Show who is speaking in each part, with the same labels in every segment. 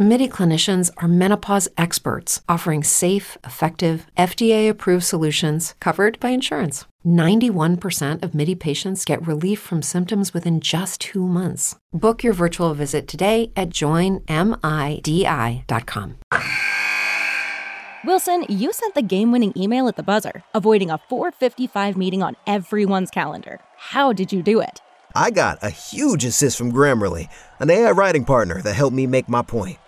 Speaker 1: MIDI clinicians are menopause experts offering safe, effective, FDA approved solutions covered by insurance. 91% of MIDI patients get relief from symptoms within just two months. Book your virtual visit today at joinmidi.com.
Speaker 2: Wilson, you sent the game winning email at the buzzer, avoiding a 455 meeting on everyone's calendar. How did you do it?
Speaker 3: I got a huge assist from Grammarly, an AI writing partner that helped me make my point.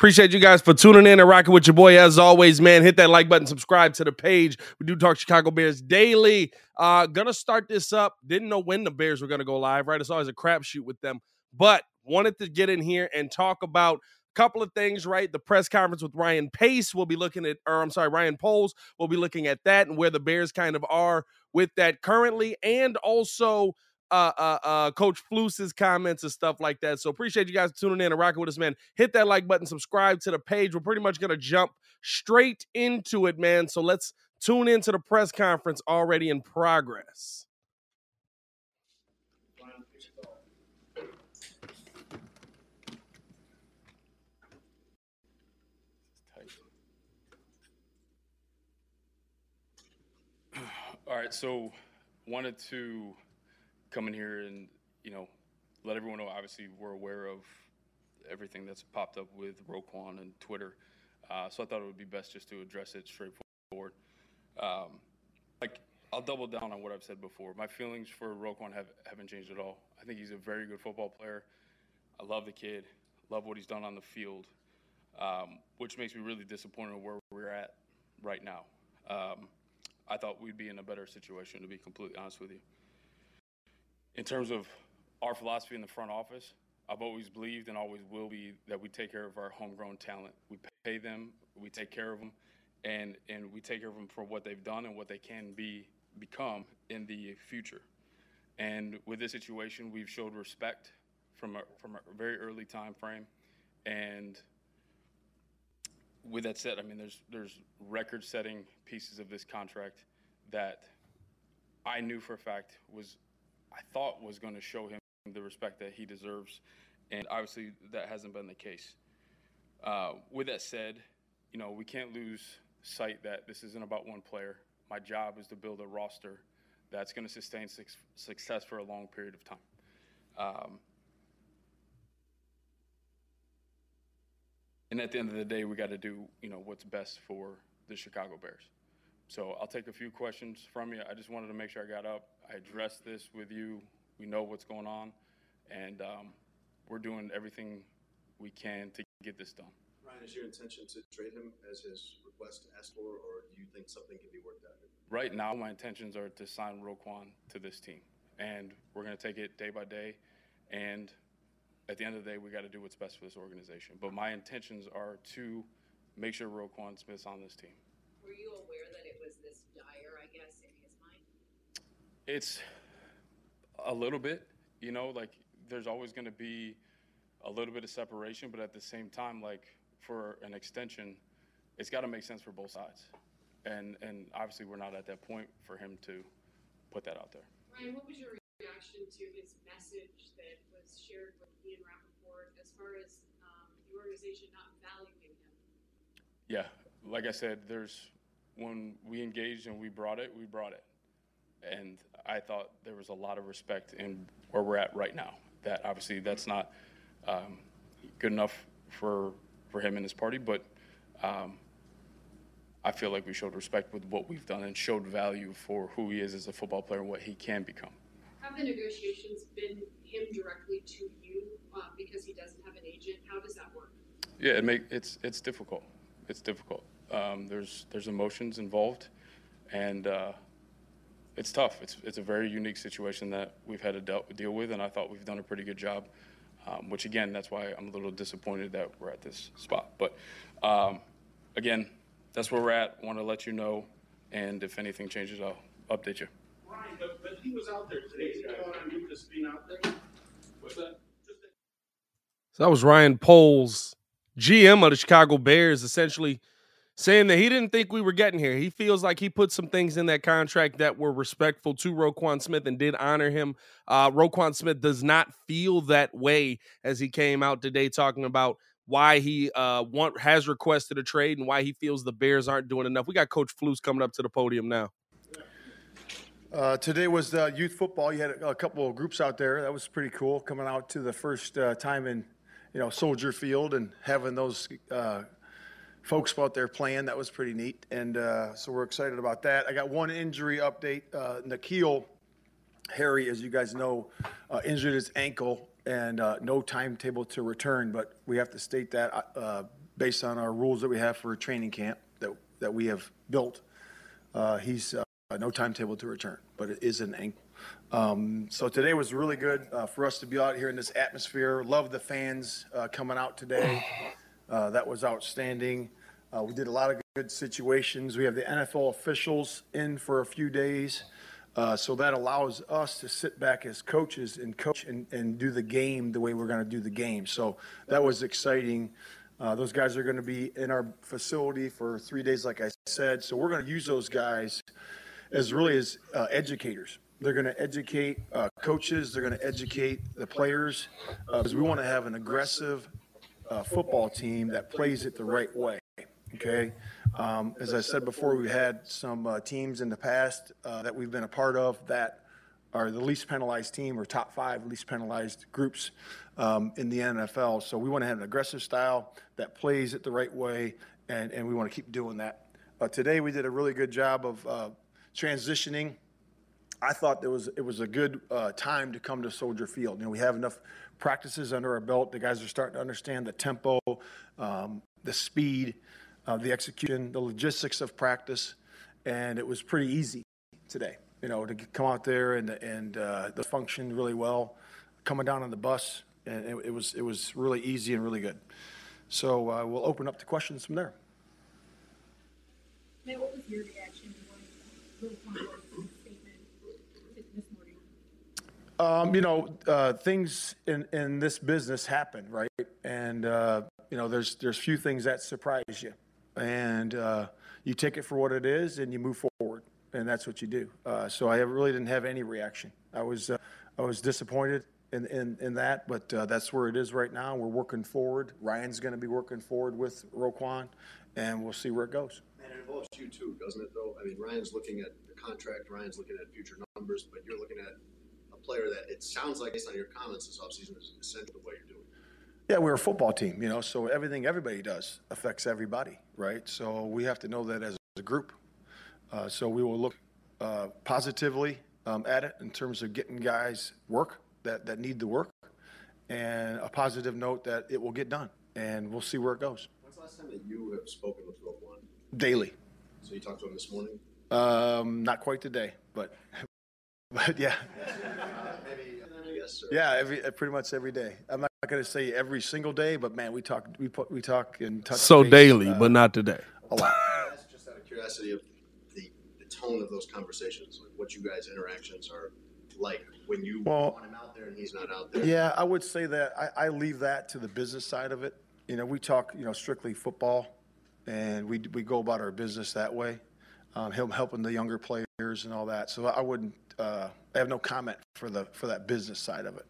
Speaker 4: Appreciate you guys for tuning in and rocking with your boy. As always, man, hit that like button, subscribe to the page. We do talk Chicago Bears daily. Uh, gonna start this up. Didn't know when the Bears were gonna go live, right? It's always a crapshoot with them, but wanted to get in here and talk about a couple of things, right? The press conference with Ryan Pace. We'll be looking at, or I'm sorry, Ryan Poles. We'll be looking at that and where the Bears kind of are with that currently, and also uh, uh, uh, Coach Flus's comments and stuff like that. So appreciate you guys tuning in and rocking with us, man. Hit that like button, subscribe to the page. We're pretty much gonna jump straight into it, man. So let's tune into the press conference already in progress.
Speaker 5: All right, so wanted to come in here and you know let everyone know. Obviously, we're aware of everything that's popped up with Roquan and Twitter, uh, so I thought it would be best just to address it straightforward. Um, like I'll double down on what I've said before. My feelings for Roquan have, haven't changed at all. I think he's a very good football player. I love the kid, love what he's done on the field, um, which makes me really disappointed where we're at right now. Um, I thought we'd be in a better situation, to be completely honest with you in terms of our philosophy in the front office, I've always believed and always will be that we take care of our homegrown talent. We pay them, we take care of them, and and we take care of them for what they've done and what they can be become in the future. And with this situation, we've showed respect from a, from a very early time frame, and with that said, I mean there's there's record-setting pieces of this contract that I knew for a fact was I thought was going to show him the respect that he deserves, and obviously that hasn't been the case. Uh, with that said, you know we can't lose sight that this isn't about one player. My job is to build a roster that's going to sustain su- success for a long period of time. Um, and at the end of the day, we got to do you know what's best for the Chicago Bears. So I'll take a few questions from you. I just wanted to make sure I got up. I addressed this with you. We know what's going on, and um, we're doing everything we can to get this done.
Speaker 6: Ryan, is your intention to trade him as his request asked for, or do you think something can be worked out?
Speaker 5: Right now, my intentions are to sign Roquan to this team, and we're going to take it day by day. And at the end of the day, we got to do what's best for this organization. But my intentions are to make sure Roquan Smith's on this team.
Speaker 7: Were you aware that it was this dire, I guess, in his mind?
Speaker 5: It's a little bit, you know, like there's always going to be a little bit of separation, but at the same time, like for an extension, it's got to make sense for both sides. And and obviously, we're not at that point for him to put that out there.
Speaker 7: Ryan, what was your reaction to his message that was shared with Ian Rapoport as far as um, the organization not valuing him?
Speaker 5: Yeah, like I said, there's when we engaged and we brought it, we brought it. And I thought there was a lot of respect in where we're at right now. That obviously that's not um, good enough for for him and his party, but um, I feel like we showed respect with what we've done and showed value for who he is as a football player and what he can become.
Speaker 7: Have the negotiations been him directly to you uh, because he doesn't have an agent? How does that work?
Speaker 5: Yeah, it make it's it's difficult. It's difficult. Um, there's there's emotions involved, and uh, it's tough. It's it's a very unique situation that we've had to deal, deal with, and I thought we've done a pretty good job. Um, which again, that's why I'm a little disappointed that we're at this spot. But um, again, that's where we're at. Want to let you know, and if anything changes, I'll update you.
Speaker 8: Ryan, but, but he was out there today. Is he on you just being out there?
Speaker 5: What's that?
Speaker 4: So that was Ryan Poles, GM of the Chicago Bears, essentially saying that he didn't think we were getting here. He feels like he put some things in that contract that were respectful to Roquan Smith and did honor him. Uh, Roquan Smith does not feel that way as he came out today talking about why he uh, want, has requested a trade and why he feels the Bears aren't doing enough. We got Coach Flus coming up to the podium now.
Speaker 9: Uh, today was uh, youth football. You had a, a, couple of groups out there. That was pretty cool. Coming out to the first uh, time in, you know, Soldier Field and having those uh, folks out there playing. That was pretty neat. And uh, so we're excited about that. I got one injury update. Uh, N'Keal Harry, as you guys know, uh, injured his ankle and uh, no timetable to return. But we have to state that uh, based on our rules that we have for a training camp that, that we have built. Uh, he's no timetable to return, but it is an ankle. Um, so today was really good uh, for us to be out here in this atmosphere. Love the fans uh, coming out today. Uh, that was outstanding. Uh, we did a lot of good situations. We have the NFL officials in for a few days. Uh, so that allows us to sit back as coaches and coach and, and do the game the way we're going to do the game. So that was exciting. Uh, those guys are going to be in our facility for three days, like I said. So we're going to use those guys as really as uh, educators. They're going to educate uh, coaches. They're going to educate the players because we want to have an aggressive uh, football team that plays it the right way. Okay. Um, as I said before, we had some uh, teams in the past uh, that we've been a part of that are the least penalized team or top five least penalized groups um, in the NFL. So we want to have an aggressive style that plays it the right way, and, and we want to keep doing that. Uh, today, we did a really good job of uh, transitioning. I thought there was it was a good uh, time to come to Soldier Field. You know, we have enough practices under our belt. The guys are starting to understand the tempo, um, the speed, uh, the execution, the logistics of practice, and it was pretty easy today. You know, to come out there and and uh, the function really well, coming down on the bus, and it, it was it was really easy and really good. So uh, we'll open up to questions from there.
Speaker 7: Matt, what was your reaction to what
Speaker 9: Um, you know, uh, things in, this business happen, right? And uh, you know, there's there's few things that surprise you, and uh, you take it for what it is, and you move forward, and that's what you do. So I really didn't have any reaction. I was I was disappointed in that, but that's where it is right now. We're working forward. Ryan's going to be working forward with Roquan, and we'll see where it goes.
Speaker 6: And it involves you too, doesn't it? Though I mean, Ryan's looking at the contract. Ryan's looking at future numbers, but you're looking at player that it sounds like, based on your comments this offseason, is essential to what you're doing.
Speaker 9: Yeah, we're a football team, you know, so everything everybody does affects everybody, right? So we have to know that as a group. Uh, so we will look uh, positively um, at it in terms of getting guys work that, that need the work and a positive note that it will get done. And we'll see where it goes.
Speaker 6: When's the last time that you have spoken with Roquan?
Speaker 9: Daily.
Speaker 6: So you talked to him this morning?
Speaker 9: Um, not quite today, but but yeah. Yeah, every uh, pretty much every day. I'm not going to say every single day, but man, we talk we put we talk and touch.
Speaker 4: So
Speaker 9: base,
Speaker 4: daily,
Speaker 9: uh,
Speaker 4: but not today.
Speaker 9: A lot.
Speaker 6: Just out of curiosity of the, the tone of those conversations, like what you guys' interactions are like when you
Speaker 9: Well-
Speaker 6: want him out there and he's not out there.
Speaker 9: Yeah, I would say that I, I leave that to the business side of it. You know, we talk, you know, strictly football, and we we go about our business that way. Um, him helping the younger players and all that. So I wouldn't. Uh, I have no comment for the for that business side of it.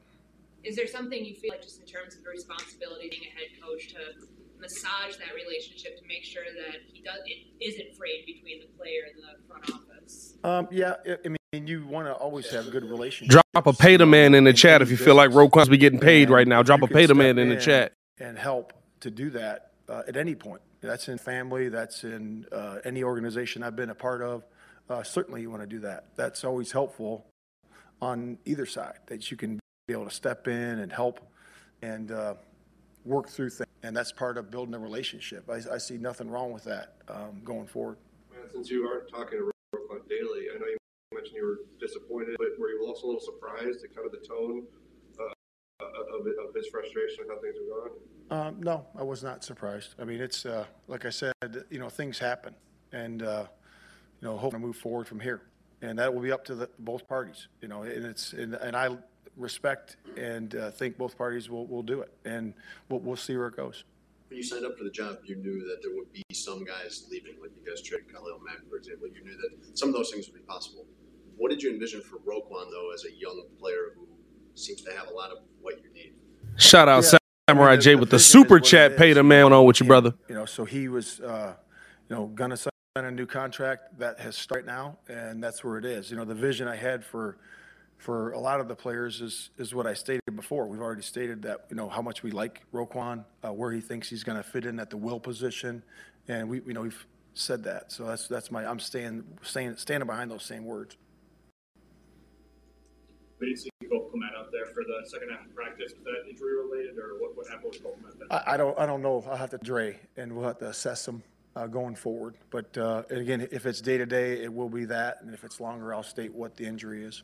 Speaker 7: Is there something you feel like, just in terms of the responsibility being a head coach, to massage that relationship to make sure that he does it isn't frayed between the player and the front office?
Speaker 9: Um, yeah, I, I mean, you want to always have a good relationships.
Speaker 4: Drop a pay to man in the chat if you feel like
Speaker 9: business.
Speaker 4: Roquan's be getting paid right now. Drop a
Speaker 9: can
Speaker 4: pay to man in the chat.
Speaker 9: and help to do that uh, at any point. That's in family. That's in uh, any organization I've been a part of. Uh, certainly, you want to do that. That's always helpful on either side. That you can be able to step in and help and uh, work through things. And that's part of building a relationship. I, I see nothing wrong with that um, going forward.
Speaker 6: Since you aren't talking to Roquan daily, I know you
Speaker 10: mentioned you were disappointed, but were you also a little surprised at kind of the tone uh, of, of his frustration and how things are going?
Speaker 9: Um, no, I was not surprised. I mean, it's uh, like I said, you know, things happen, and uh, you know, hoping to move forward from here, and that will be up to the, both parties. You know, and it's and, and I respect and uh, think both parties will, will do it, and we'll, we'll see where it goes.
Speaker 6: When you signed up for the job, you knew that there would be some guys leaving, like you guys traded Khalil Mack, for example. You knew that some of those things would be possible. What did you envision for Roquan, though, as a young player who seems to have a lot of what you need?
Speaker 4: Shout out yeah. Samurai J with the super chat. Pay the man on with your brother.
Speaker 9: You know, so he was, uh, you know, gonna sign a new contract that has started now, and that's where it is. You know, the vision I had for for a lot of the players is is what I stated before. We've already stated that you know how much we like Roquan, uh, where he thinks he's going to fit in at the will position, and we you know we've said that. So that's that's my I'm staying staying standing behind those same words.
Speaker 8: We didn't see Cole Kmet out there for the second half of practice. Was that injury related, or what, what happened with Cole Kmet?
Speaker 9: I, I don't I don't know. I'll have to Dre, and we'll have to assess him uh, going forward. But uh, again, if it's day to day, it will be that, and if it's longer, I'll state what the injury is.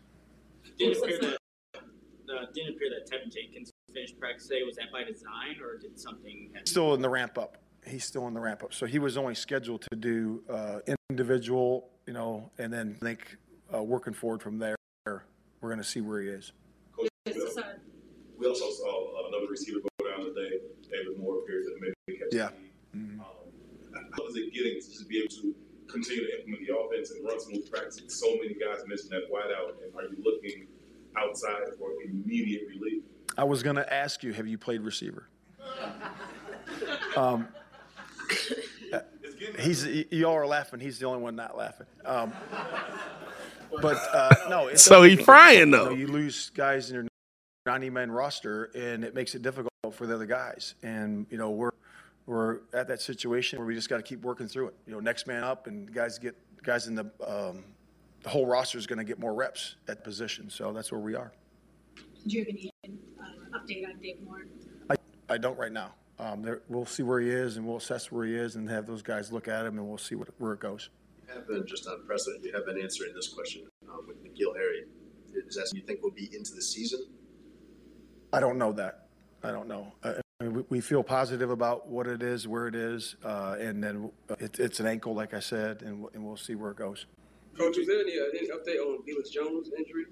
Speaker 11: Didn't appear that uh, didn't appear that Teven Jenkins finished practice today. Was that by design, or did something? Happen?
Speaker 9: Still in the ramp up. He's still in the ramp up. So he was only scheduled to do uh, individual, you know, and then think uh, working forward from there. We're going to see where he is.
Speaker 12: Coach, we also saw another receiver go down today. David Moore appears to maybe catch.
Speaker 9: Yeah.
Speaker 12: Mm-hmm. Um, how is it getting to just be able to continue to implement the offense and run smooth practice so many guys missing that wideout? And are you looking outside for immediate relief?
Speaker 9: I was going to ask you, have you played receiver? um, he's you all are laughing. He's the only one not laughing. Um, but uh, no.
Speaker 4: so he's frying though.
Speaker 9: You, know, you lose guys in your 90 man roster, and it makes it difficult for the other guys. And you know we're we're at that situation where we just got to keep working through it. You know, next man up, and guys get guys in the um, the whole roster is going to get more reps at position. So that's where we are.
Speaker 7: Do you have any uh, update on Dave Moore?
Speaker 9: I, I don't right now. Um, there, we'll see where he is, and we'll assess where he is, and have those guys look at him, and we'll see what, where it goes.
Speaker 6: You have been just on precedent. You have been answering this question um, with N'Keal Harry. Is that you think we'll be into the season?
Speaker 9: I don't know that. I don't know. Uh, we feel positive about what it is, where it is, uh, and then it, it's an ankle, like I said, and, and we'll see where it goes.
Speaker 10: Coach, is there any, uh, any update on Velus Jones' injury?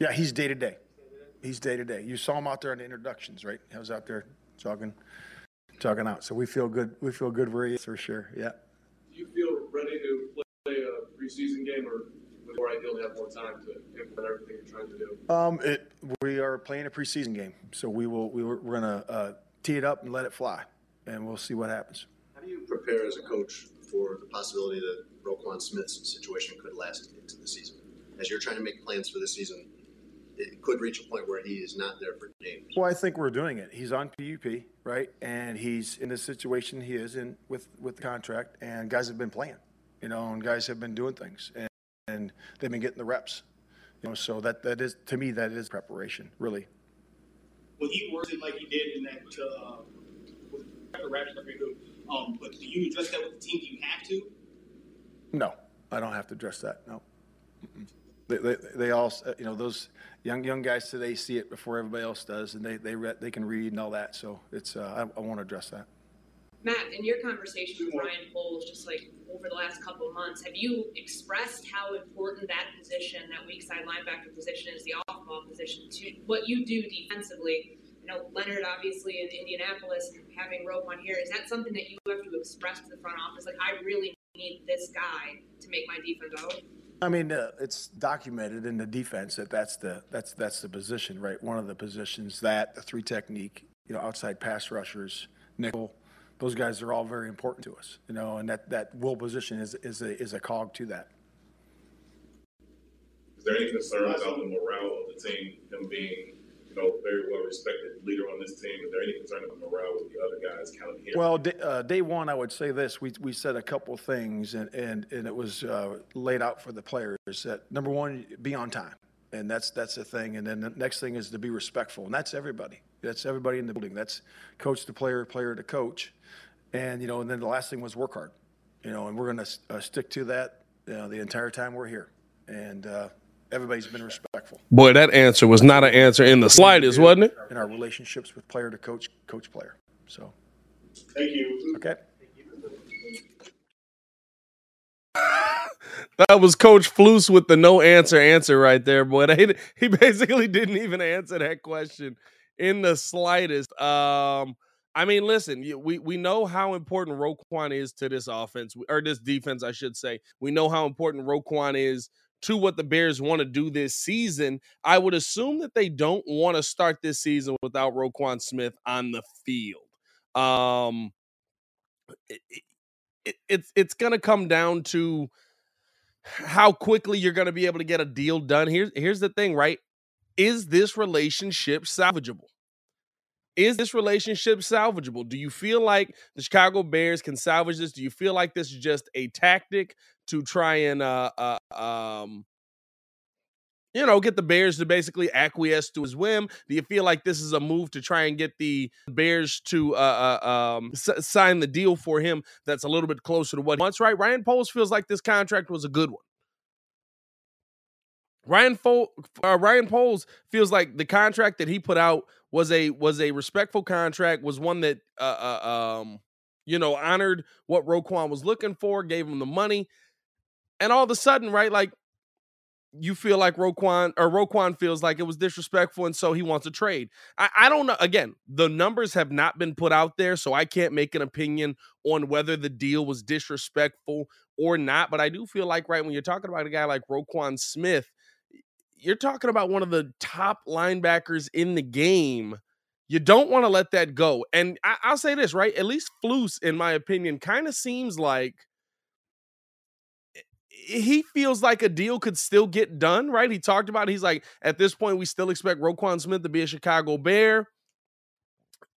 Speaker 9: Yeah, he's day to day. He's day to day. You saw him out there in the introductions, right? He was out there jogging, jogging out. So we feel good. We feel good where he is for sure. Yeah.
Speaker 10: Do you feel ready to play a preseason game, or more ideal to have more time to implement everything you're trying to do?
Speaker 9: Um, it, we are playing a preseason game, so we will. We we're gonna uh, tee it up and let it fly, and we'll see what happens.
Speaker 6: How do you prepare as a coach for the possibility that Roquan Smith's situation could last into the season? As you're trying to make plans for the season, it could reach a point where he is not there for games.
Speaker 9: Well, I think we're doing it. He's on PUP, right? And he's in the situation he is in with with the contract, and guys have been playing, you know, and guys have been doing things. And and they've been getting the reps. You know, so that that is to me that is preparation, really.
Speaker 11: Well, he work it like he did in that uh, with Raptors? Um, but do you address that with the team? Do you have to?
Speaker 9: No, I don't have to address that. No. They, they, they, all, you know, those young young guys today see it before everybody else does, and they they re- they can read and all that. So it's uh, I, I won't address that.
Speaker 7: Matt, in your conversation with Ryan Poles, just like over the last couple of months, have you expressed how important that position, that weak side linebacker position, is the off ball position to what you do defensively? You know, Leonard obviously in Indianapolis and having on here, is that something that you have to express to the front office? Like, I really need this guy to make my defense out?
Speaker 9: I mean, uh, it's documented in the defense that that's the that's that's the position, right? One of the positions that the three technique, you know, outside pass rushers, nickel, those guys are all very important to us, you know, and that, that will position is, is a, is a cog to that.
Speaker 12: Is there any concern about the morale of the team, him being, you know, very well respected leader on this team? Is there any concern about morale with the other guys of here?
Speaker 9: Well, day, uh, day one, I would say this: we we said a couple things, and and and it was uh, laid out for the players that number one, be on time, and that's that's the thing, and then the next thing is to be respectful, and that's everybody. That's everybody in the building. That's coach to player, player to coach. And, you know, and then the last thing was work hard, you know, and we're going to uh, stick to that you know, the entire time we're here. and uh, everybody's been respectful.
Speaker 4: Boy, that answer was not an answer in the slightest, wasn't it?
Speaker 9: In our relationships with player to coach, coach player. So,
Speaker 8: Thank you.
Speaker 9: okay.
Speaker 4: That was Coach Flus with the no answer answer right there, boy. He, he basically didn't even answer that question in the slightest. Um, I mean, listen, we we know how important Roquan is to this offense or this defense, I should say. We know how important Roquan is to what the Bears want to do this season. I would assume that they don't want to start this season without Roquan Smith on the field. Um, it, it, it's it's going to come down to how quickly you're going to be able to get a deal done. Here's here's the thing, right? Is this relationship salvageable? Is this relationship salvageable? Do you feel like the Chicago Bears can salvage this? Do you feel like this is just a tactic to try and uh, uh um you know, get the Bears to basically acquiesce to his whim? Do you feel like this is a move to try and get the Bears to uh, uh um s- sign the deal for him that's a little bit closer to what he wants? Right? Ryan Poles feels like this contract was a good one. Ryan Fo- uh, Ryan Poles feels like the contract that he put out was a was a respectful contract, was one that uh, uh um you know honored what Roquan was looking for, gave him the money, and all of a sudden, right, like you feel like Roquan or Roquan feels like it was disrespectful, and so he wants a trade. I, I don't know. Again, the numbers have not been put out there, so I can't make an opinion on whether the deal was disrespectful or not. But I do feel like, right, when you're talking about a guy like Roquan Smith, you're talking about one of the top linebackers in the game. You don't want to let that go. And I, I'll say this, right? At least Flus, in my opinion, kind of seems like he feels like a deal could still get done, right? He talked about it. he's like, at this point, we still expect Roquan Smith to be a Chicago Bear.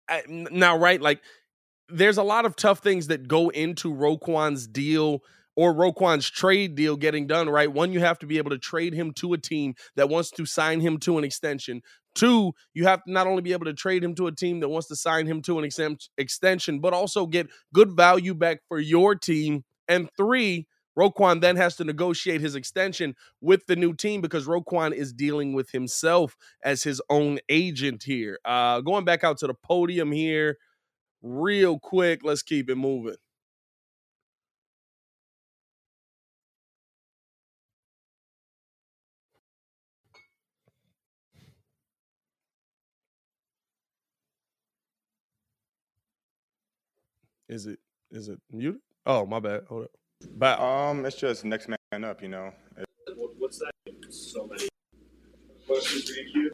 Speaker 4: I- now, right, like there's a lot of tough things that go into Roquan's deal or Roquan's trade deal getting done, right? One, you have to be able to trade him to a team that wants to sign him to an extension. Two, you have to not only be able to trade him to a team that wants to sign him to an exem- extension, but also get good value back for your team. And three, Roquan then has to negotiate his extension with the new team because Roquan is dealing with himself as his own agent here. Uh, going back out to the podium here, real quick. Let's keep it moving. Is it is it muted? Oh, my bad. Hold up. But
Speaker 13: Um, it's just next man up, you know.
Speaker 8: What- What's that? So many questions for you.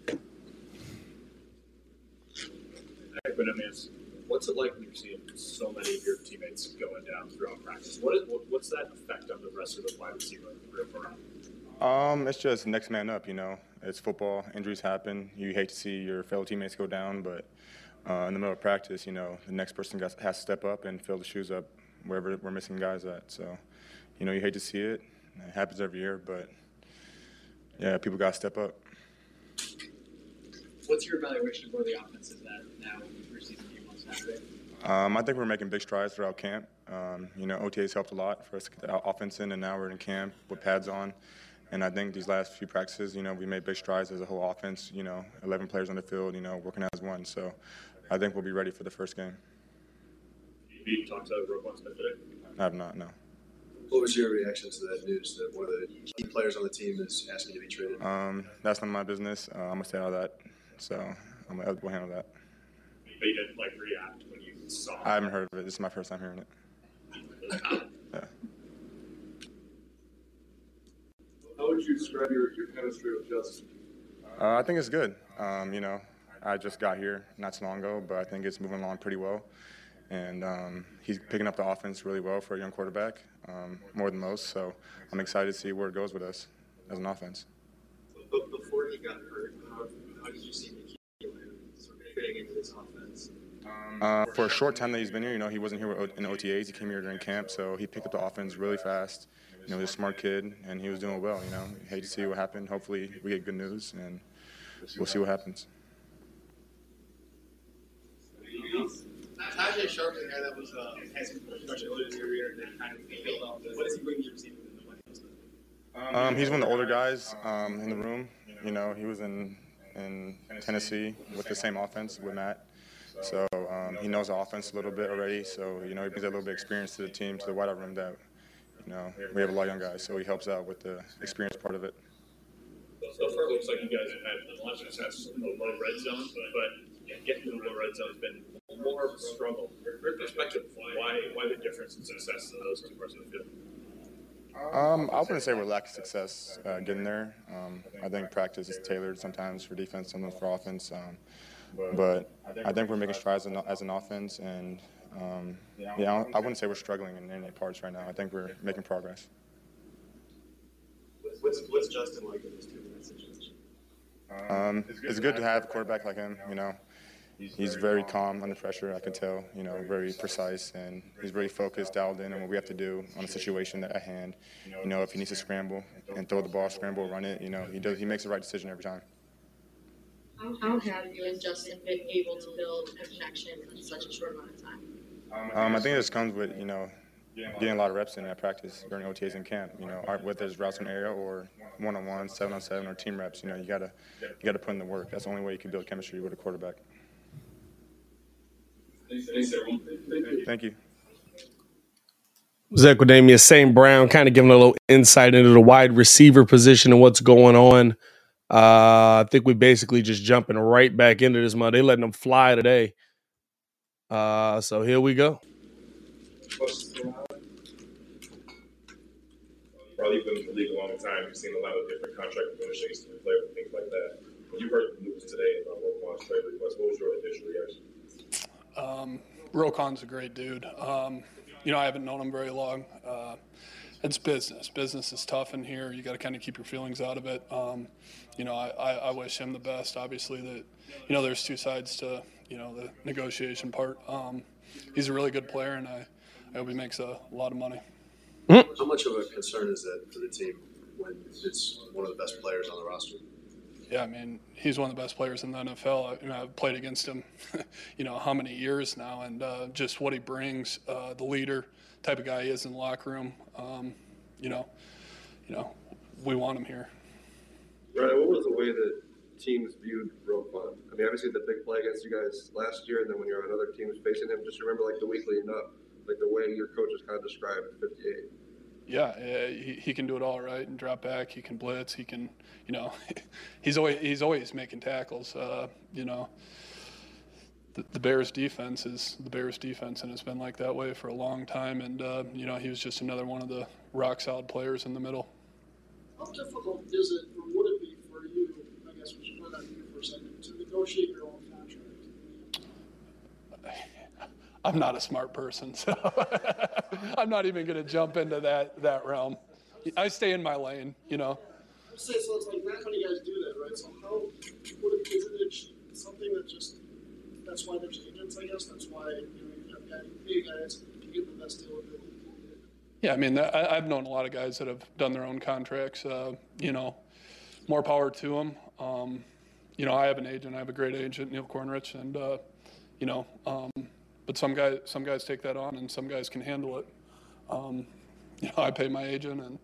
Speaker 8: Equanimeous. What's it like when you're seeing so many of your teammates going down throughout practice? What is, what, what's that effect on the rest of the wide receiver group around?
Speaker 13: Um, it's just next man up, you know. It's football. Injuries happen. You hate to see your fellow teammates go down, but uh, in the middle of practice, you know, the next person got, has to step up and fill the shoes up wherever we're missing guys at. So, you know, you hate to see it. It happens every year, but yeah, people got to step up.
Speaker 14: What's your evaluation of where the offense is at now in the preseason game on Saturday?
Speaker 13: Um, I think we're making big strides throughout camp. Um, you know, OTA's helped a lot for us to get the offense in, and now we're in camp with pads on. And I think these last few practices, you know, we made big strides as a whole offense. You know, 11 players on the field, you know, working as one. So I think we'll be ready for the first game.
Speaker 8: You talked to Roquan Smith today?
Speaker 13: I have not, no.
Speaker 6: What was your reaction to that news that one of the key players on the team is asking to be traded?
Speaker 13: Um, that's of my business. Uh, I'm gonna stay out of that. So I'm gonna we'll handle that.
Speaker 8: But you didn't like react when you saw.
Speaker 13: I haven't heard of it. This is my first time hearing it. Yeah.
Speaker 10: How would you describe your, your chemistry with Justin?
Speaker 13: Uh, I think it's good. Um, you know, I just got here not so long ago, but I think it's moving along pretty well. And um, he's picking up the offense really well for a young quarterback, um, more than most. So I'm excited to see where it goes with us as an offense.
Speaker 14: But before he got hurt, how, how did you see N'Keal sort of fitting into this offense?
Speaker 13: Uh, for a short time that he's been here, you know, he wasn't here in OTAs. He came here during camp, so he picked up the offense really fast. You know, he's a smart kid, and he was doing well. You know, hate to see what happened. Hopefully, we get good news, and we'll see what happens.
Speaker 14: Sharpe is a guy that was uh, had some production earlier this career and then kind of failed off. What does he bring to your team in the White House?
Speaker 13: Um, he's one of the older guys um, in the room. You know, he was in in Tennessee with the same offense with Matt. So um, he knows the offense a little bit already. So you know, he brings a little bit of experience to the team, to the wideout room that you know we have a lot of young guys. So he helps out with the experience part of it.
Speaker 8: So far, it looks like you guys have had a lot of success in the low red zone, but getting to the low red zone has been more of a struggle. Your perspective, why why the difference in success in those two parts of the field?
Speaker 13: Um, I wouldn't say we're lacking success uh, getting there. Um, I think practice is tailored sometimes for defense, sometimes for offense. Um, but I think we're making strides as an offense, and um, yeah, I wouldn't say we're struggling in any parts right now. I think we're making progress.
Speaker 14: What's, what's Justin like in this two-minute situation?
Speaker 13: Um, it's good to have a quarterback like him. You know, he's very calm under pressure. I can tell. You know, very precise, and he's very focused, dialed in on what we have to do on the situation that at hand. You know, if he needs to scramble and throw the ball, scramble, run it. You know, he does. He makes the right decision every time.
Speaker 15: How have you and Justin been able to build a connection in such a short amount of time?
Speaker 13: Um, I think this comes with you know getting a lot of reps in at practice during OTAs and camp. You know, whether it's routes in area or one-on-one, seven-on-seven, or team reps. You know, you gotta you gotta put in the work. That's the only way you can build chemistry with a quarterback. Thank you.
Speaker 4: Zach Equanimeous, St. Brown, kind of giving a little insight into the wide receiver position and what's going on. Uh, I think we basically just jumping right back into this mud. They letting them fly today. Uh, so here we go.
Speaker 12: Probably been in the league a long time. You've seen a lot of different contract negotiations with players and things like that. When you heard the news today about Roquan's trade request, what was your initial reaction?
Speaker 16: Um, Roquan's a great dude. Um, you know, I haven't known him very long. Uh, it's business. Business is tough in here. You got to kind of keep your feelings out of it. Um, you know, I, I, I, wish him the best. Obviously, that you know, there's two sides to you know the negotiation part. Um, he's a really good player, and I, I hope he makes a lot of money.
Speaker 6: How much of a concern is that for the team when it's one of the best players on the roster?
Speaker 16: Yeah, I mean, he's one of the best players in the NFL. I, you know, I've played against him, you know, how many years now, and uh, just what he brings, uh, the leader type of guy he is in the locker room. Um, you know, you know, we want him here.
Speaker 10: Right. What was the way that teams viewed Roquan? I mean, obviously the big play against you guys last year, and then when you're on other teams facing him, just remember like the weekly enough, like the way your coaches kind of described 58
Speaker 16: yeah, he, he can do it all right and drop back. He can blitz. He can, you know, he's always he's always making tackles. Uh, you know, the, the, Bears defense is the Bears defense, and it's been like that way for a long time. And uh, you know, he was just another one of the rock solid players in the middle.
Speaker 17: How difficult is it, or would it be for you? I guess we should put on you for a second to negotiate your own
Speaker 16: I'm not a smart person, so I'm not even going to jump into that that realm. I stay in my lane, you know.
Speaker 17: Say so it's like not many guys do that, right? So how would it, is it something that just that's why there's agents, I guess. That's why you know you have guys, pay guys to get the best deal available.
Speaker 16: Yeah, I mean, I, have known a lot of guys that have done their own contracts. Uh, you know, more power to them. Um, you know, I have an agent. I have a great agent, Neil Cornrich, and uh, you know, um, but some guys some guys take that on, and some guys can handle it. Um, you know, I pay my agent, and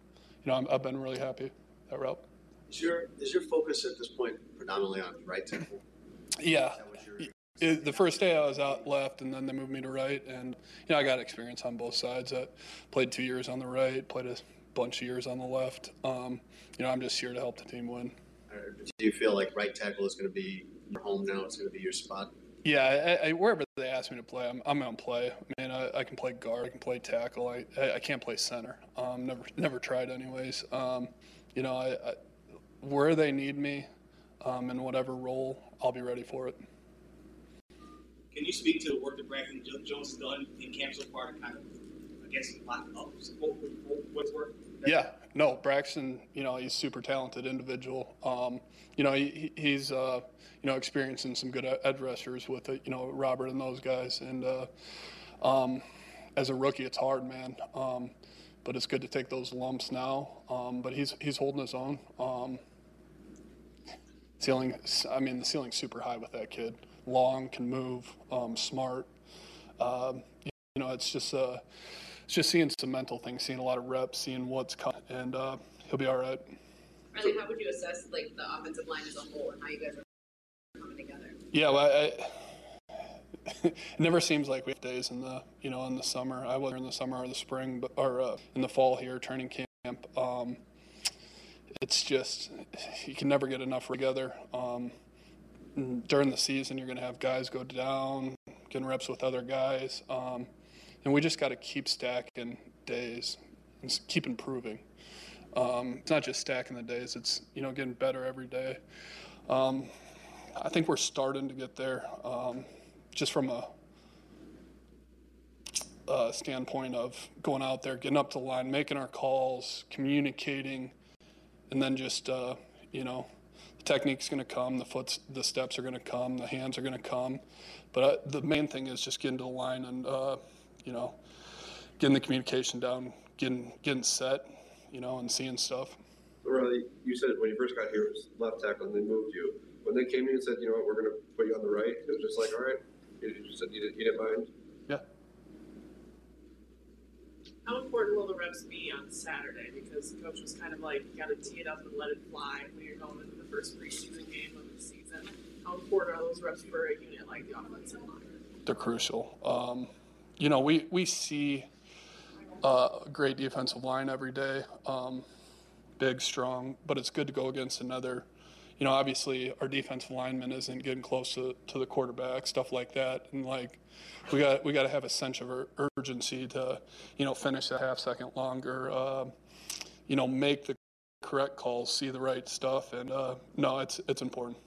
Speaker 16: you know, i have been really happy that route.
Speaker 6: Is your is your focus at this point predominantly on right tackle?
Speaker 16: Yeah. It, the first day I was out left, and then they moved me to right, and you know I got experience on both sides. I played two years on the right, played a bunch of years on the left. Um, you know, I'm just here to help the team win.
Speaker 6: Do you feel like right tackle is going to be your home now? It's going to be your spot.
Speaker 16: Yeah, I, I, wherever they ask me to play, I'm, I'm going to play. I mean, I, I, can play guard, I can play tackle. I, I, can't play center. Um, never never tried, anyways. Um, you know, I, where they need me, um, in whatever role, I'll be ready for it.
Speaker 11: Can you speak to the work that Brandon Jones has done in camp so far, kind of against lock up what's work?
Speaker 16: Yeah, no, Braxton. You know, he's super talented individual. Um, you know, he, he's. Uh, you know, experiencing some good edge with you know, Robert and those guys. And uh, um, as a rookie, it's hard, man. Um, but it's good to take those lumps now. Um, but he's he's holding his own. Um, ceiling, I mean, the ceiling's super high with that kid. Long, can move, um, smart. You know, it's just uh, it's just seeing some mental things, seeing a lot of reps, seeing what's coming, and uh, he'll be all right.
Speaker 7: Riley, how would you assess like the offensive line as a whole and how you guys are coming together?
Speaker 16: Yeah, well, I, it never seems like we have days in the you know in the summer. I was in the summer or the spring, but or uh, in the fall here training camp. Um, it's just you can never get enough together. Um, during the season, you're going to have guys go down, getting reps with other guys, um, and we just got to keep stacking days and keep improving. Um, it's not just stacking the days; it's you know getting better every day. Um, I think we're starting to get there, um, just from a, a, standpoint of going out there, getting up to the line, making our calls, communicating, and then just uh, you know the technique's going to come, the foot, the steps are going to come, the hands are going to come, but uh, the main thing is just getting to the line and uh, you know getting the communication down, getting getting set, you know, and seeing stuff.
Speaker 10: Riley, you said when you first got here it was left tackle and they moved you. When they came in and said, you know what, we're going to put you on the right, it was just like, all right, you just said you didn't, you didn't mind.
Speaker 16: Yeah.
Speaker 18: How important will the reps be on Saturday? Because the coach was kind of like, you got to tee it up and let it fly when you're going into the first preseason game of the season. How important are those reps for a unit like the offensive line?
Speaker 16: They're crucial. Um, you know, we we see uh, a great defensive line every day, um, big, strong, but it's good to go against another. You know, obviously our defensive lineman isn't getting close to, to the quarterback, stuff like that, and like we got we got to have a sense of urgency to, you know, finish a half second longer, uh, you know, make the correct calls, see the right stuff, and uh, no, it's it's important.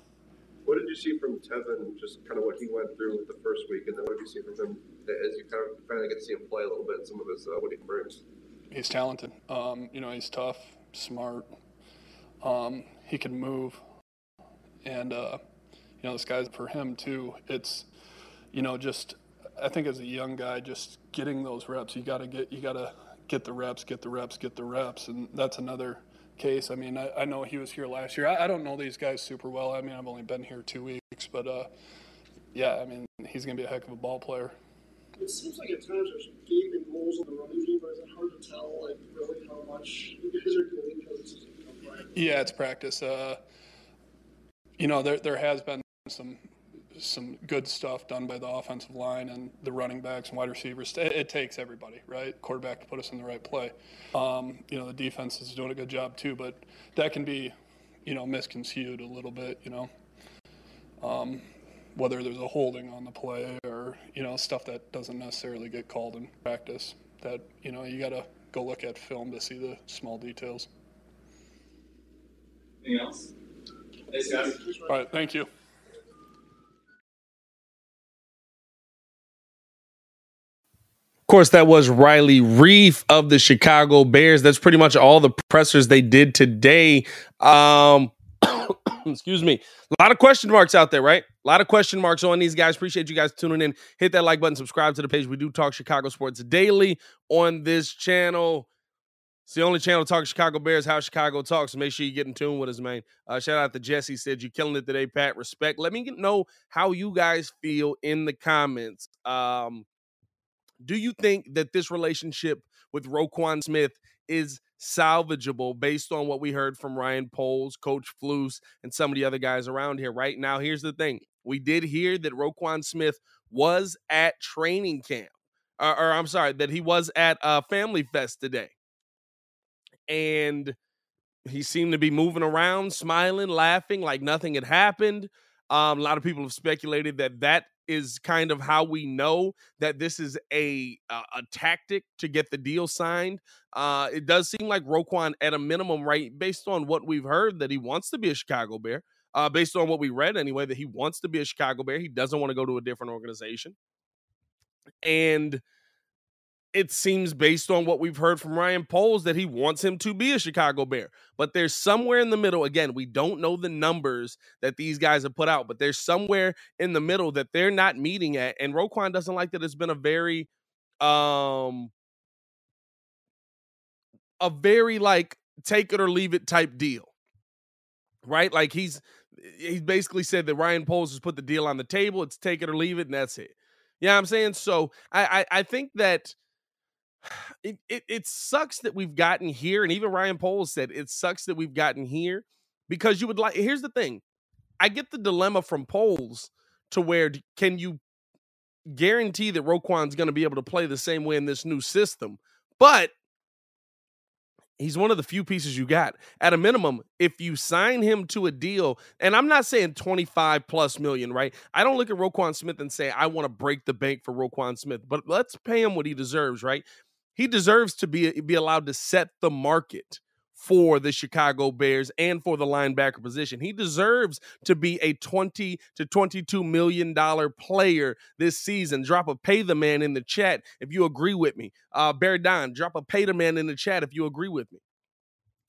Speaker 10: What did you see from Teven, just kind of what he went through the first week, and then what did you see from him as you kind of finally get to see him play a little bit, some of his uh, what he brings?
Speaker 16: He's talented. Um, you know, he's tough, smart. Um, he can move, and uh, you know, this guy's for him too. It's you know, just I think as a young guy, just getting those reps, you got to get you got to get the reps, get the reps, get the reps, and that's another case. I mean, I, I know he was here last year. I, I, don't know these guys super well. I mean, I've only been here two weeks, but uh, yeah, I mean, he's going to be a heck of a ball player.
Speaker 17: It seems like at times there's gaping holes in the running game, but is it hard to tell, like, really how much you guys are doing because it's just, you know,
Speaker 16: Yeah, it's practice. Uh, you know, there there has been some some good stuff done by the offensive line and the running backs and wide receivers. It, it takes everybody, right? Quarterback to put us in the right play. Um, you know, the defense is doing a good job too, but that can be, you know, misconstrued a little bit. You know, um, whether there's a holding on the play or you know stuff that doesn't necessarily get called in practice. That you know you got to go look at film to see the small details.
Speaker 19: Anything else? Thanks, guys.
Speaker 16: All right, thank you.
Speaker 4: Of course, that was Riley Reiff of the Chicago Bears. That's pretty much all the pressers they did today. Um, excuse me. A lot of question marks out there, right? A lot of question marks on these guys. Appreciate you guys tuning in. Hit that like button, subscribe to the page. We do talk Chicago sports daily on this channel. It's the only channel talking Chicago Bears, how Chicago talks. So make sure you get in tune with us, man. Uh, shout out to Jesse. Said you're killing it today, Pat. Respect. Let me know how you guys feel in the comments. Um, do you think that this relationship with Roquan Smith is salvageable based on what we heard from Ryan Poles, Coach Flus, and some of the other guys around here? Right now, here's the thing: we did hear that Roquan Smith was at training camp, or, or I'm sorry, that he was at uh, Family Fest today, and he seemed to be moving around, smiling, laughing like nothing had happened. Um, a lot of people have speculated that that is kind of how we know that this is a a, a tactic to get the deal signed. Uh, it does seem like Roquan, at a minimum, right, based on what we've heard, that he wants to be a Chicago Bear. Uh, based on what we read, anyway, that he wants to be a Chicago Bear. He doesn't want to go to a different organization, and it seems based on what we've heard from Ryan Poles that he wants him to be a Chicago Bear. But there's somewhere in the middle, again, we don't know the numbers that these guys have put out, but there's somewhere in the middle that they're not meeting at. And Roquan doesn't like that it's been a very um a very like take it or leave it type deal. Right? Like he's he's basically said that Ryan Poles has put the deal on the table. It's take it or leave it, and that's it. Yeah, you know I'm saying? So I, I I think that it, it it sucks that we've gotten here, and even Ryan Poles said it sucks that we've gotten here because you would like. Here's the thing, I get the dilemma from Poles to where can you guarantee that Roquan's going to be able to play the same way in this new system, but he's one of the few pieces you got. At a minimum, if you sign him to a deal, and I'm not saying 25 plus million, right? I don't look at Roquan Smith and say, I want to break the bank for Roquan Smith, but let's pay him what he deserves, right? He deserves to be, be allowed to set the market for the Chicago Bears and for the linebacker position. He deserves to be a 20 to 22 million dollar player this season. Drop a pay the man in the chat if you agree with me. Uh Bear Don, drop a pay the man in the chat if you agree with me.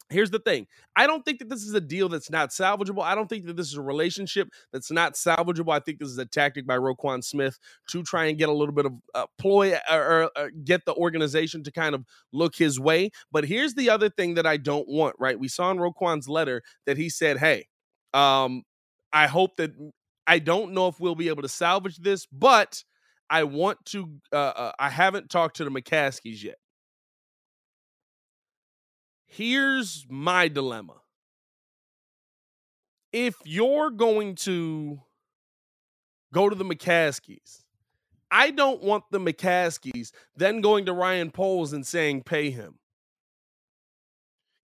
Speaker 4: Here's the thing. I don't think that this is a deal that's not salvageable. I don't think that this is a relationship that's not salvageable. I think this is a tactic by Roquan Smith to try and get a little bit of uh, ploy or, or, or, get the organization to kind of look his way. But here's the other thing that I don't want, right? We saw in Roquan's letter that he said, hey, um, I hope that I don't know if we'll be able to salvage this, but I want to, uh, uh, I haven't talked to the McCaskies yet. Here's my dilemma. If you're going to go to the McCaskies, I don't want the McCaskies then going to Ryan Poles and saying, pay him.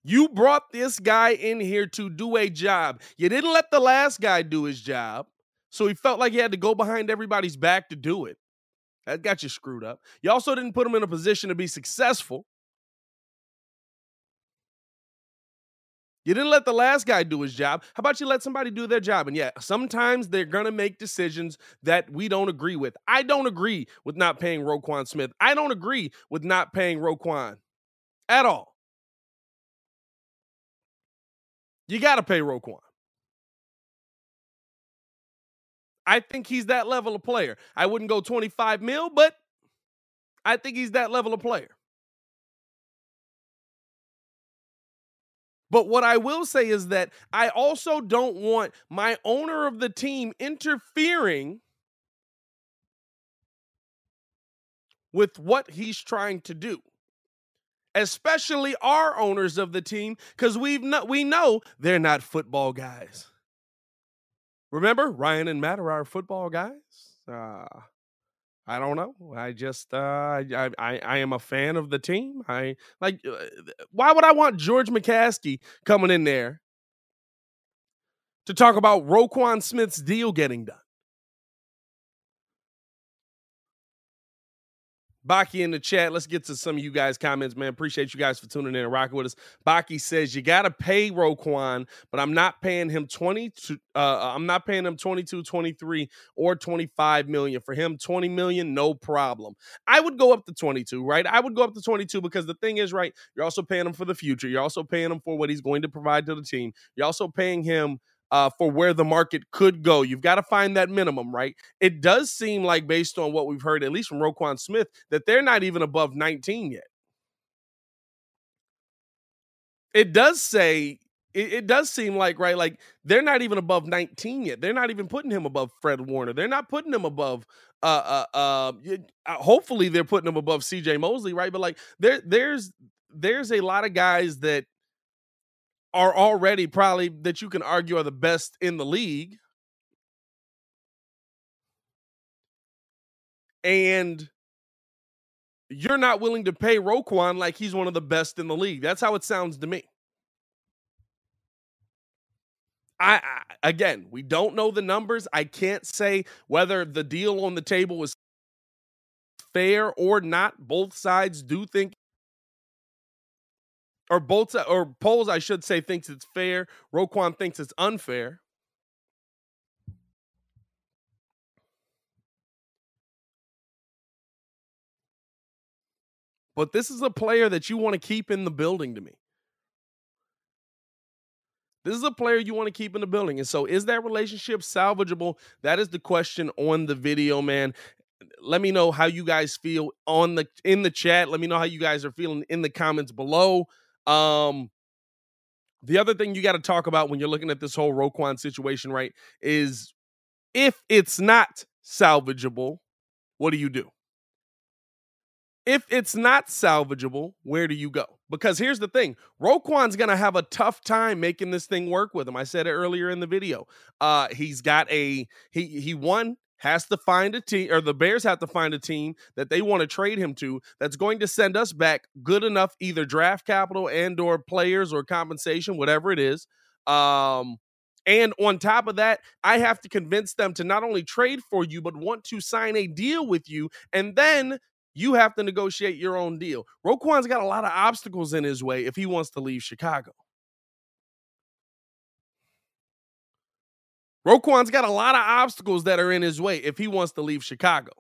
Speaker 4: You brought this guy in here to do a job. You didn't let the last guy do his job. So he felt like he had to go behind everybody's back to do it. That got you screwed up. You also didn't put him in a position to be successful. You didn't let the last guy do his job. How about you let somebody do their job? And yeah, sometimes they're going to make decisions that we don't agree with. I don't agree with not paying Roquan Smith. I don't agree with not paying Roquan at all. You got to pay Roquan. I think he's that level of player. I wouldn't go 25 mil, but I think he's that level of player. But what I will say is that I also don't want my owner of the team interfering with what he's trying to do. Especially our owners of the team, because we've we know they're not football guys. Remember, Ryan and Matt are our football guys. Uh, I don't know. I just uh I, I I am a fan of the team. I like uh, why would I want George McCaskey coming in there to talk about Roquan Smith's deal getting done? Baki in the chat. Let's get to some of you guys' comments, man. Appreciate you guys for tuning in and rocking with us. Baki says you gotta pay Roquan, but I'm not paying him 20 to, uh, I'm not paying him 22, 23, or 25 million. For him, 20 million, no problem. I would go up to 22, right? I would go up to 22 because the thing is, right, you're also paying him for the future. You're also paying him for what he's going to provide to the team. You're also paying him uh, for where the market could go. You've got to find that minimum, right? It does seem like, based on what we've heard, at least from Roquan Smith, that they're not even above 19 yet. It does say, it, it does seem like, right, like they're not even above 19 yet. They're not even putting him above Fred Warner. They're not putting him above, uh, uh, uh, uh hopefully they're putting him above CJ Mosley, right? But like there, there's, there's a lot of guys that are already probably that you can argue are the best in the league. And you're not willing to pay Roquan like he's one of the best in the league. That's how it sounds to me. I, I, again, we don't know the numbers. I can't say whether the deal on the table was fair or not. Both sides do think or both or Poles, I should say, thinks it's fair. Roquan thinks it's unfair. But this is a player that you want to keep in the building to me. This is a player you want to keep in the building. And so is that relationship salvageable? That is the question on the video, man. Let me know how you guys feel on the in the chat. Let me know how you guys are feeling in the comments below. Um, the other thing you got to talk about when you're looking at this whole Roquan situation, right, is if it's not salvageable, what do you do? If it's not salvageable, where do you go? Because here's the thing Roquan's going to have a tough time making this thing work with him. I said it earlier in the video. Uh, he's got a, he, he won has to find a team or the Bears have to find a team that they want to trade him to that's going to send us back good enough either draft capital and or players or compensation whatever it is um and on top of that I have to convince them to not only trade for you but want to sign a deal with you and then you have to negotiate your own deal. Roquan's got a lot of obstacles in his way if he wants to leave Chicago. Roquan's got a lot of obstacles that are in his way if he wants to leave Chicago.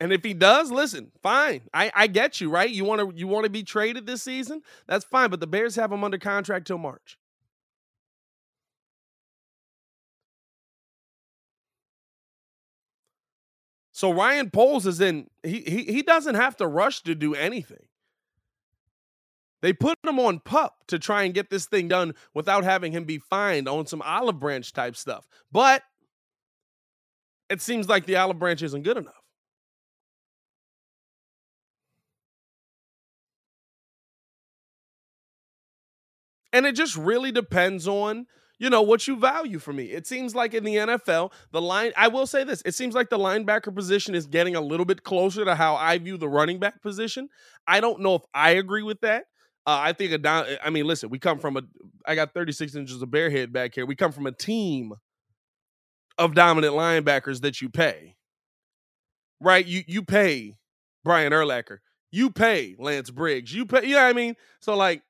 Speaker 4: And if he does, listen, fine. I, I get you, right? You want to you want to be traded this season? That's fine, but the Bears have him under contract till March. So Ryan Poles is in he he he doesn't have to rush to do anything. They put him on pup to try and get this thing done without having him be fined on some olive branch type stuff. But it seems like the olive branch isn't good enough. And it just really depends on, you know, what you value for me. It seems like in the NFL, the line, I will say this, it seems like the linebacker position is getting a little bit closer to how I view the running back position. I don't know if I agree with that. Uh, I think a down. I mean, listen, we come from a. I got 36 inches of bare head back here. We come from a team of dominant linebackers that you pay. Right? You you pay Brian Urlacher. You pay Lance Briggs. You pay. You know what I mean? So like,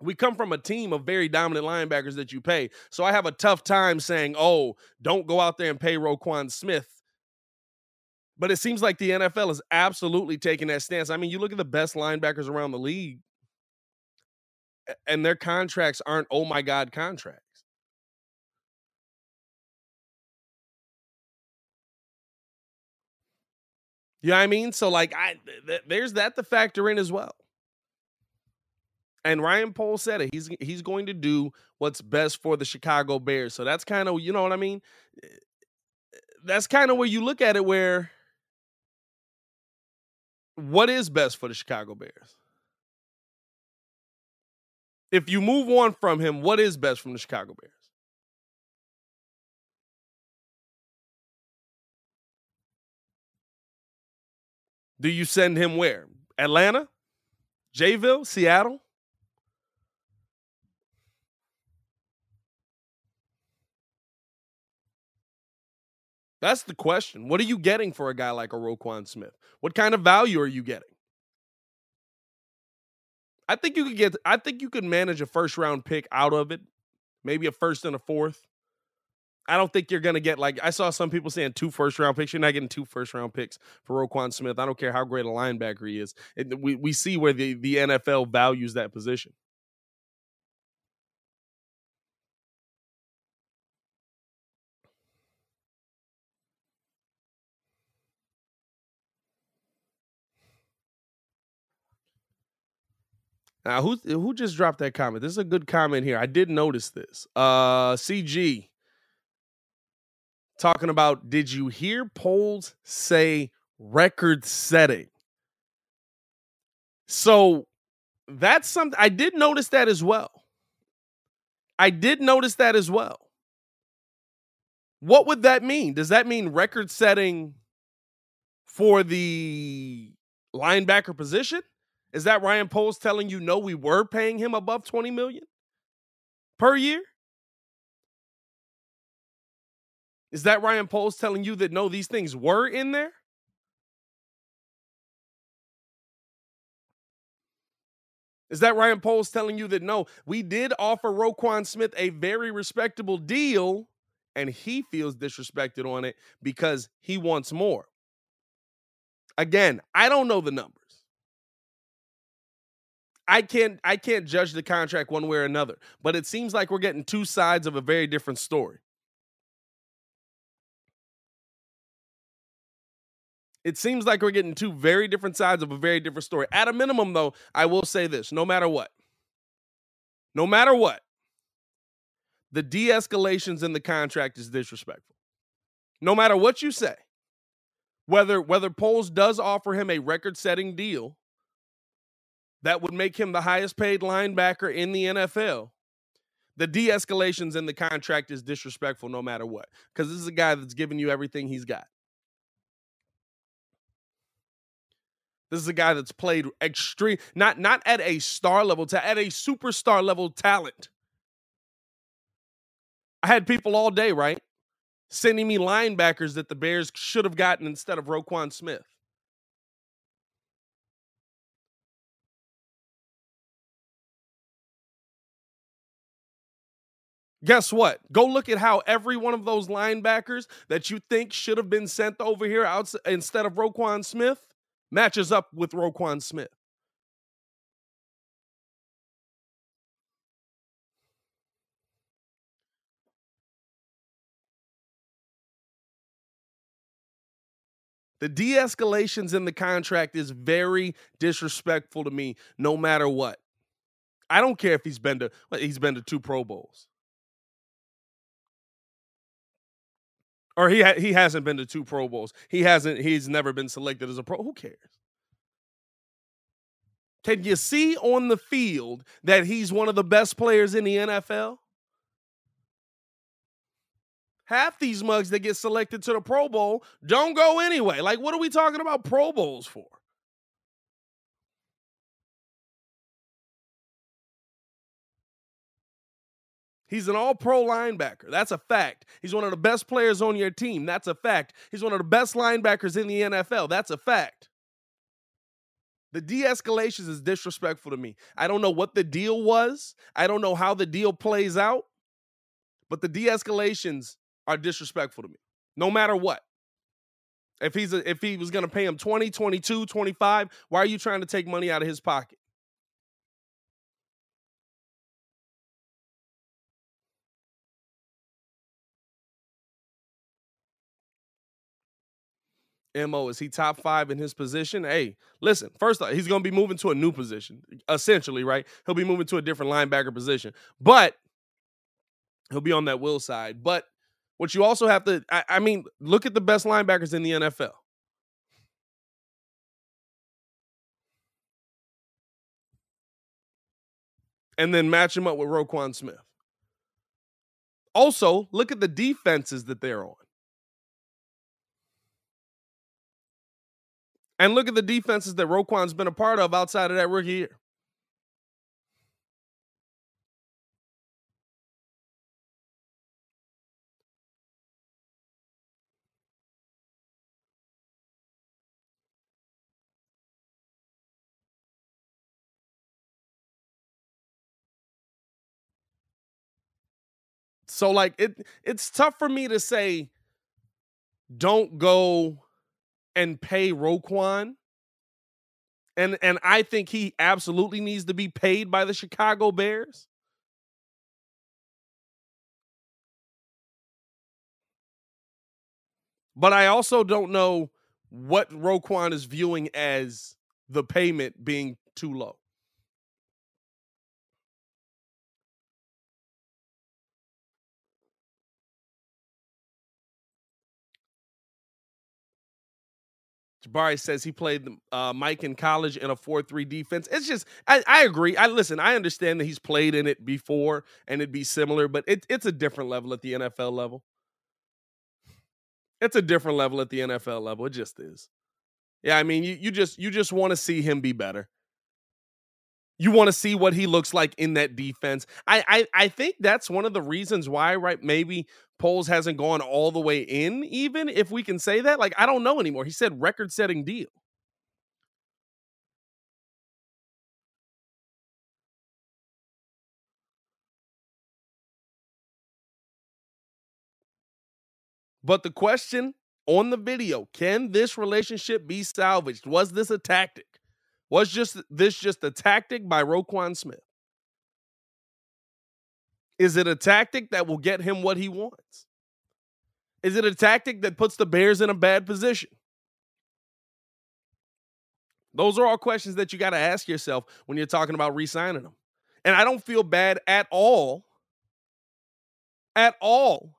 Speaker 4: we come from a team of very dominant linebackers that you pay. So I have a tough time saying, "Oh, don't go out there and pay Roquan Smith." But it seems like the NFL is absolutely taking that stance. I mean, you look at the best linebackers around the league and their contracts aren't oh my god contracts. You know what I mean? So like I th- there's that to factor in as well. And Ryan Poles said it. He's he's going to do what's best for the Chicago Bears. So that's kind of, you know what I mean? Eh, that's kind of where you look at it where what is best for the Chicago Bears? If you move on from him, what is best from the Chicago Bears? Do you send him where? Atlanta? Jayville? Seattle? That's the question. What are you getting for a guy like a Roquan Smith? What kind of value are you getting? I think you could get. I think you could manage a first round pick out of it, maybe a first and a fourth. I don't think you're gonna get like I saw some people saying two first round picks. You're not getting two first round picks for Roquan Smith. I don't care how great a linebacker he is. It, we we see where the the NFL values that position. Now, who who just dropped that comment? This is a good comment here. I did notice this. Uh CG talking about did you hear Poles say record setting? So that's something I did notice that as well. I did notice that as well. What would that mean? Does that mean record setting for the linebacker position? Is that Ryan Poles telling you no, we were paying him above 20 million per year? Is that Ryan Poles telling you that no, these things were in there? Is that Ryan Poles telling you that no, we did offer Roquan Smith a very respectable deal and he feels disrespected on it because he wants more? Again, I don't know the numbers. I can't I can't judge the contract one way or another, but it seems like we're getting two sides of a very different story. It seems like we're getting two very different sides of a very different story. At a minimum, though, I will say this no matter what, no matter what, the de escalations in the contract is disrespectful. No matter what you say, whether whether Poles does offer him a record-setting deal that would make him the highest paid linebacker in the NFL, the de-escalations in the contract is disrespectful no matter what. Because this is a guy that's giving you everything he's got. This is a guy that's played extreme, not not at a star level, to at a superstar level talent. I had people all day, right? Sending me linebackers that the Bears should have gotten instead of Roquan Smith. Guess what? Go look at how every one of those linebackers that you think should have been sent over here instead of Roquan Smith matches up with Roquan Smith. The de escalations in the contract is very disrespectful to me, no matter what. I don't care if he's been to he's been to two Pro Bowls. Or he ha- he hasn't been to two Pro Bowls. He hasn't he's never been selected as a pro. Who cares? Can you see on the field that he's one of the best players in the NFL? Half these mugs that get selected to the Pro Bowl don't go anyway. Like, what are we talking about Pro Bowls for? He's an all pro linebacker. That's a fact. He's one of the best players on your team. That's a fact. He's one of the best linebackers in the NFL. That's a fact. The de escalations is disrespectful to me. I don't know what the deal was, I don't know how the deal plays out, but the de escalations are disrespectful to me, no matter what. If he's a, if he was going to pay him 20, 22, 25, why are you trying to take money out of his pocket? Mo is he top five in his position? Hey, listen. First, off, he's going to be moving to a new position, essentially, right? He'll be moving to a different linebacker position, but he'll be on that will side. But what you also have to, I, I mean, look at the best linebackers in the NFL. And then match him up with Roquan Smith. Also, look at the defenses that they're on. And look at the defenses that Roquan's been a part of outside of that rookie year. So like it it's tough for me to say don't go and pay Roquan. And and I think he absolutely needs to be paid by the Chicago Bears. But I also don't know what Roquan is viewing as the payment being too low. Jabari says he played uh, Mike in college in a 4-3 defense. It's just, I, I, agree. I listen, I understand that he's played in it before and it'd be similar, but it, it's a different level at the NFL level. It's a different level at the NFL level. It just is. Yeah, I mean, you, you just you just want to see him be better. You want to see what he looks like in that defense. I, I I think that's one of the reasons why, right? Maybe Poles hasn't gone all the way in, even if we can say that. Like, I don't know anymore. He said record setting deal. But the question on the video, can this relationship be salvaged? Was this a tactic? Was just this just a tactic by Roquan Smith? Is it a tactic that will get him what he wants? Is it a tactic that puts the Bears in a bad position? Those are all questions that you got to ask yourself when you're talking about re signing them. And I don't feel bad at all, at all,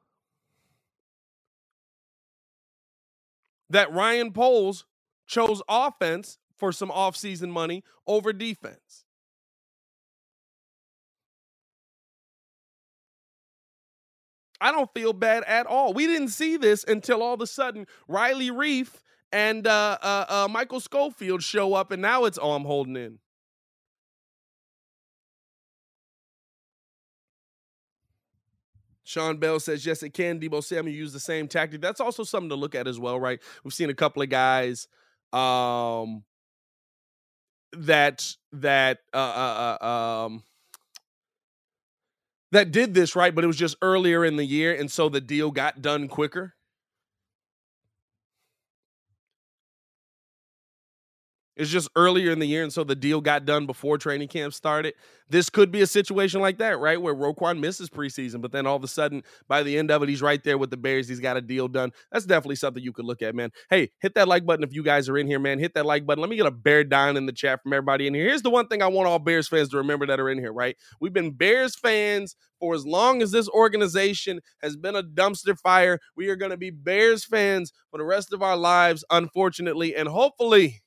Speaker 4: that Ryan Poles chose offense for some offseason money over defense. I don't feel bad at all. We didn't see this until all of a sudden Riley Reiff and uh, uh, uh, Michael Schofield show up, and now it's oh, I'm holding in. Sean Bell says, yes, it can. Deebo Samuel use the same tactic. That's also something to look at as well, right? We've seen a couple of guys um, that that uh, uh, uh, um, that did this right, but it was just earlier in the year, and so the deal got done quicker. It's just earlier in the year, and so the deal got done before training camp started. This could be a situation like that, right? Where Roquan misses preseason, but then all of a sudden, by the end of it, he's right there with the Bears. He's got a deal done. That's definitely something you could look at, man. Hey, hit that like button if you guys are in here, man. Hit that like button. Let me get a bear down in the chat from everybody in here. Here's the one thing I want all Bears fans to remember that are in here, right? We've been Bears fans for as long as this organization has been a dumpster fire. We are going to be Bears fans for the rest of our lives, unfortunately, and hopefully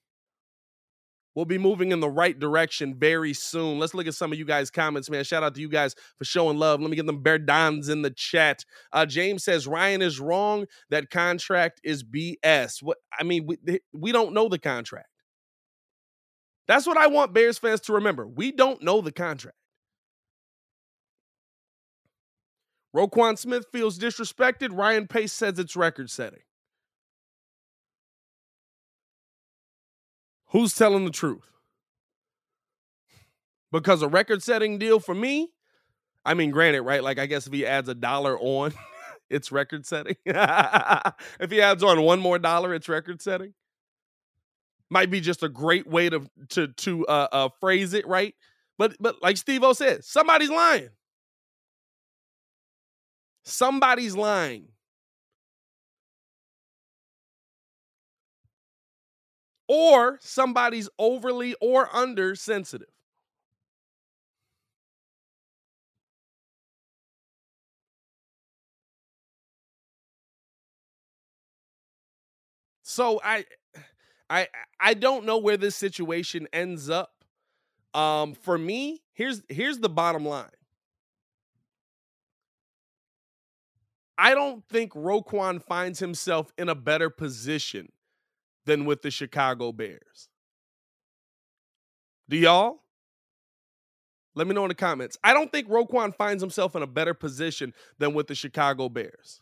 Speaker 4: We'll be moving in the right direction very soon. Let's look at some of you guys' comments, man. Shout out to you guys for showing love. Let me get them bear dons in the chat. Uh, James says Ryan is wrong. That contract is BS. What I mean, we, we don't know the contract. That's what I want Bears fans to remember. We don't know the contract. Roquan Smith feels disrespected. Ryan Pace says it's record setting. Who's telling the truth? Because a record setting deal for me, I mean, granted, right? Like, I guess if he adds a dollar on, it's record setting. if he adds on one more dollar, it's record setting. Might be just a great way to to to uh, uh phrase it, right? But but like Steve O said, somebody's lying. Somebody's lying. Or somebody's overly or under sensitive. So I I I don't know where this situation ends up. Um for me, here's here's the bottom line. I don't think Roquan finds himself in a better position than with the Chicago Bears. Do y'all? Let me know in the comments. I don't think Roquan finds himself in a better position than with the Chicago Bears.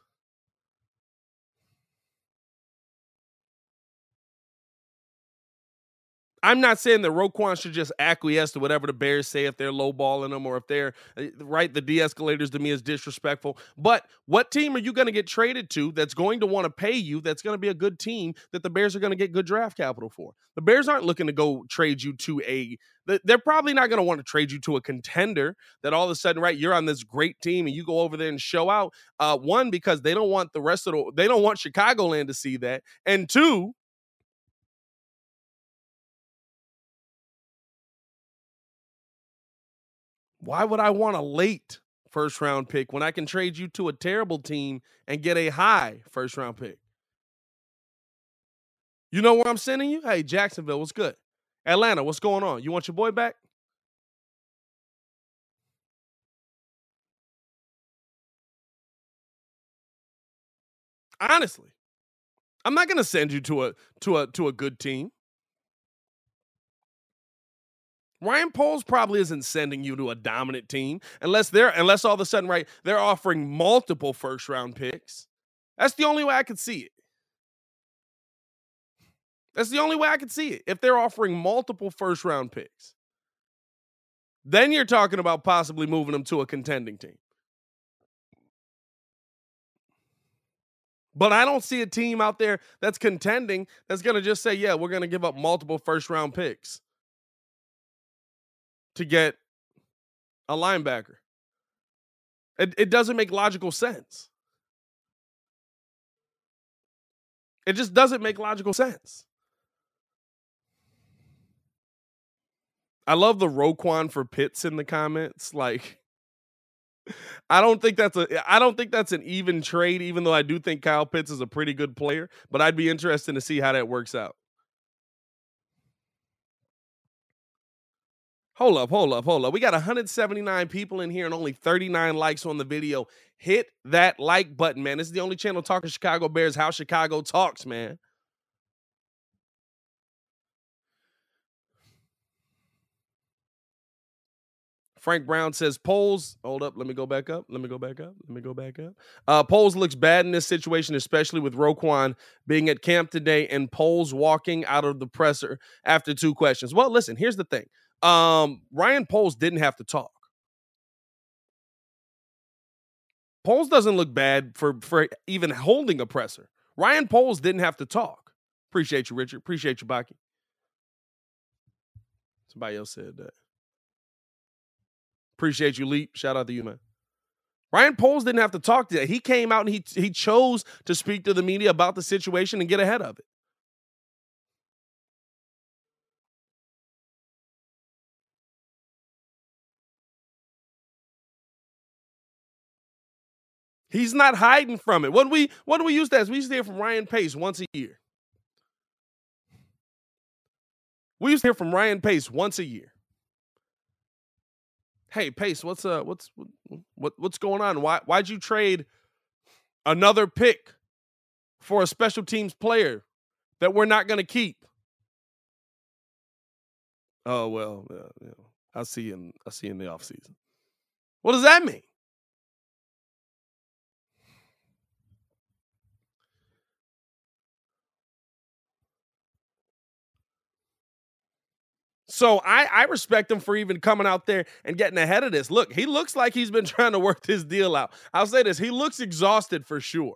Speaker 4: I'm not saying that Roquan should just acquiesce to whatever the Bears say if they're lowballing them or if they're eh, right. The de-escalators to me is disrespectful. But what team are you going to get traded to that's going to want to pay you? That's going to be a good team that the Bears are going to get good draft capital for. The Bears aren't looking to go trade you to a. They're probably not going to want to trade you to a contender that all of a sudden, right, you're on this great team and you go over there and show out. Uh, one because they don't want the rest of the. They don't want Chicagoland to see that, and two Why would I want a late first round pick when I can trade you to a terrible team and get a high first round pick? You know where I'm sending you? Hey, Jacksonville, what's good? Atlanta, what's going on? You want your boy back? Honestly, I'm not going to send you to a to a to a good team. Ryan Poles probably isn't sending you to a dominant team unless they're unless all of a sudden, right, they're offering multiple first round picks. That's the only way I could see it. That's the only way I could see it. If they're offering multiple first round picks, then you're talking about possibly moving them to a contending team. But I don't see a team out there that's contending that's going to just say, yeah, we're going to give up multiple first round picks to get a linebacker. It, it doesn't make logical sense. It just doesn't make logical sense. I love the Roquan for Pitts in the comments. Like, I don't think that's a I don't think that's an even trade, even though I do think Kyle Pitts is a pretty good player, but I'd be interested to see how that works out. Hold up, hold up, hold up. We got 179 people in here and only 39 likes on the video. Hit that like button, man. This is the only channel talking Chicago Bears, how Chicago talks, man. Frank Brown says Poles. Hold up. Let me go back up. Let me go back up. Let me go back up. Uh, Poles looks bad in this situation, especially with Roquan being at camp today and Poles walking out of the presser after two questions. Well, listen, here's the thing. Um, Ryan Poles didn't have to talk. Poles doesn't look bad for for even holding a presser. Ryan Poles didn't have to talk. Appreciate you, Richard. Appreciate you, Baki. Somebody else said that. Appreciate you, Leap. Shout out to you, man. Ryan Poles didn't have to talk to that. He came out and he he chose to speak to the media about the situation and get ahead of it. He's not hiding from it. What we what do we use that? As? We used to hear from Ryan Pace once a year. We used to hear from Ryan Pace once a year. Hey Pace, what's uh what's what what's going on? Why why'd you trade another pick for a special teams player that we're not going to keep? Oh well, you know, I'll see you in I'll see you in the offseason. What does that mean? So I, I respect him for even coming out there and getting ahead of this. Look, he looks like he's been trying to work this deal out. I'll say this: he looks exhausted for sure.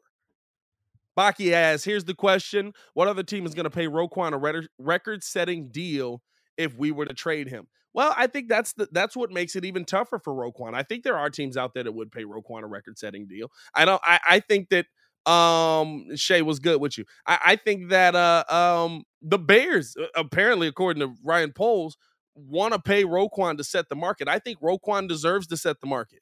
Speaker 4: Baki asks, here's the question: What other team is going to pay Roquan a record-setting deal if we were to trade him? Well, I think that's the that's what makes it even tougher for Roquan. I think there are teams out there that would pay Roquan a record-setting deal. I don't. I, I think that um Shay was good with you. I, I think that uh um the Bears, apparently, according to Ryan Poles, want to pay Roquan to set the market. I think Roquan deserves to set the market.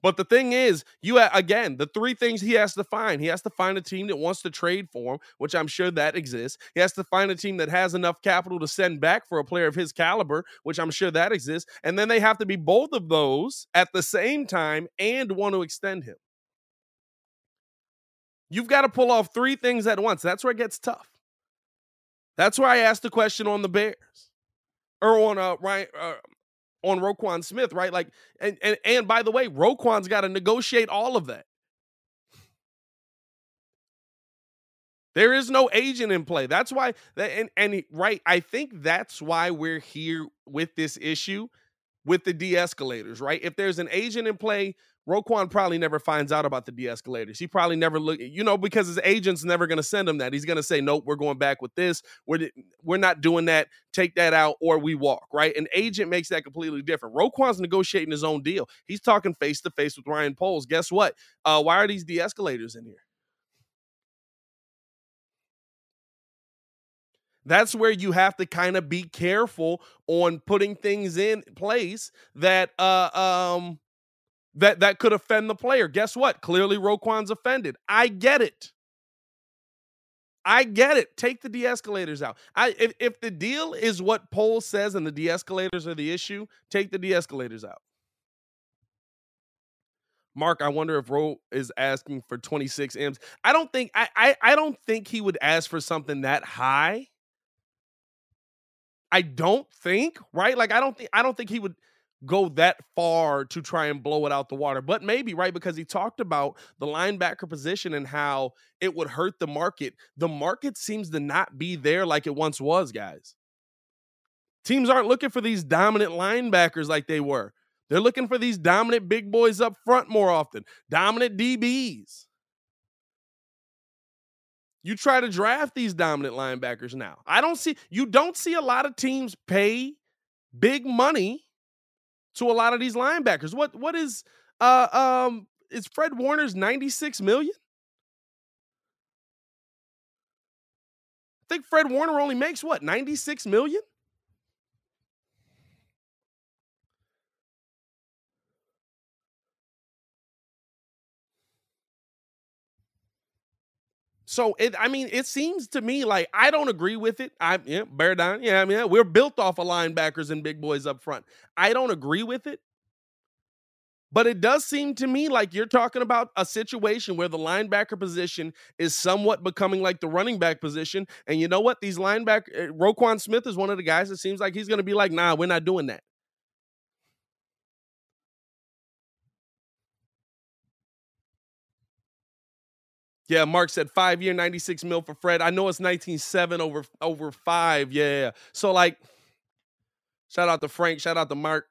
Speaker 4: But the thing is, you again, the three things he has to find. He has to find a team that wants to trade for him, which I'm sure that exists. He has to find a team that has enough capital to send back for a player of his caliber, which I'm sure that exists. And then they have to be both of those at the same time and want to extend him. You've got to pull off three things at once. That's where it gets tough. That's why I asked the question on the Bears or on uh, Ryan, uh on Roquan Smith, right? Like, and and and by the way, Roquan's got to negotiate all of that. There is no agent in play. That's why, and and right, I think that's why we're here with this issue with the de-escalators, right? If there's an agent in play, Roquan probably never finds out about the de-escalators. He probably never look, you know, because his agent's never going to send him that. He's going to say, "Nope, we're going back with this. We're we're not doing that. Take that out, or we walk." Right? An agent makes that completely different. Roquan's negotiating his own deal. He's talking face to face with Ryan Poles. Guess what? Uh, why are these de-escalators in here? That's where you have to kind of be careful on putting things in place that uh um that that could offend the player. Guess what? Clearly Roquan's offended. I get it. I get it. Take the de-escalators out. I if, if the deal is what Poles says and the de-escalators are the issue, take the de-escalators out. Mark, I wonder if Ro is asking for 26 M's. I don't think I, I I don't think he would ask for something that high. I don't think, right? Like I don't think I don't think he would go that far to try and blow it out the water. But maybe, right? Because he talked about the linebacker position and how it would hurt the market. The market seems to not be there like it once was, guys. Teams aren't looking for these dominant linebackers like they were. They're looking for these dominant big boys up front more often, dominant DBs. You try to draft these dominant linebackers now. I don't see you don't see a lot of teams pay big money to a lot of these linebackers. What what is uh um is Fred Warner's 96 million? I think Fred Warner only makes what 96 million? So it, I mean, it seems to me like I don't agree with it. I yeah, bear down. Yeah, I mean, we're built off of linebackers and big boys up front. I don't agree with it. But it does seem to me like you're talking about a situation where the linebacker position is somewhat becoming like the running back position. And you know what? These linebacker, uh, Roquan Smith is one of the guys that seems like he's going to be like, nah, we're not doing that. Yeah, Mark said five year, 96 mil for Fred. I know it's 19.7 over over five. Yeah. So like, shout out to Frank, shout out to Mark.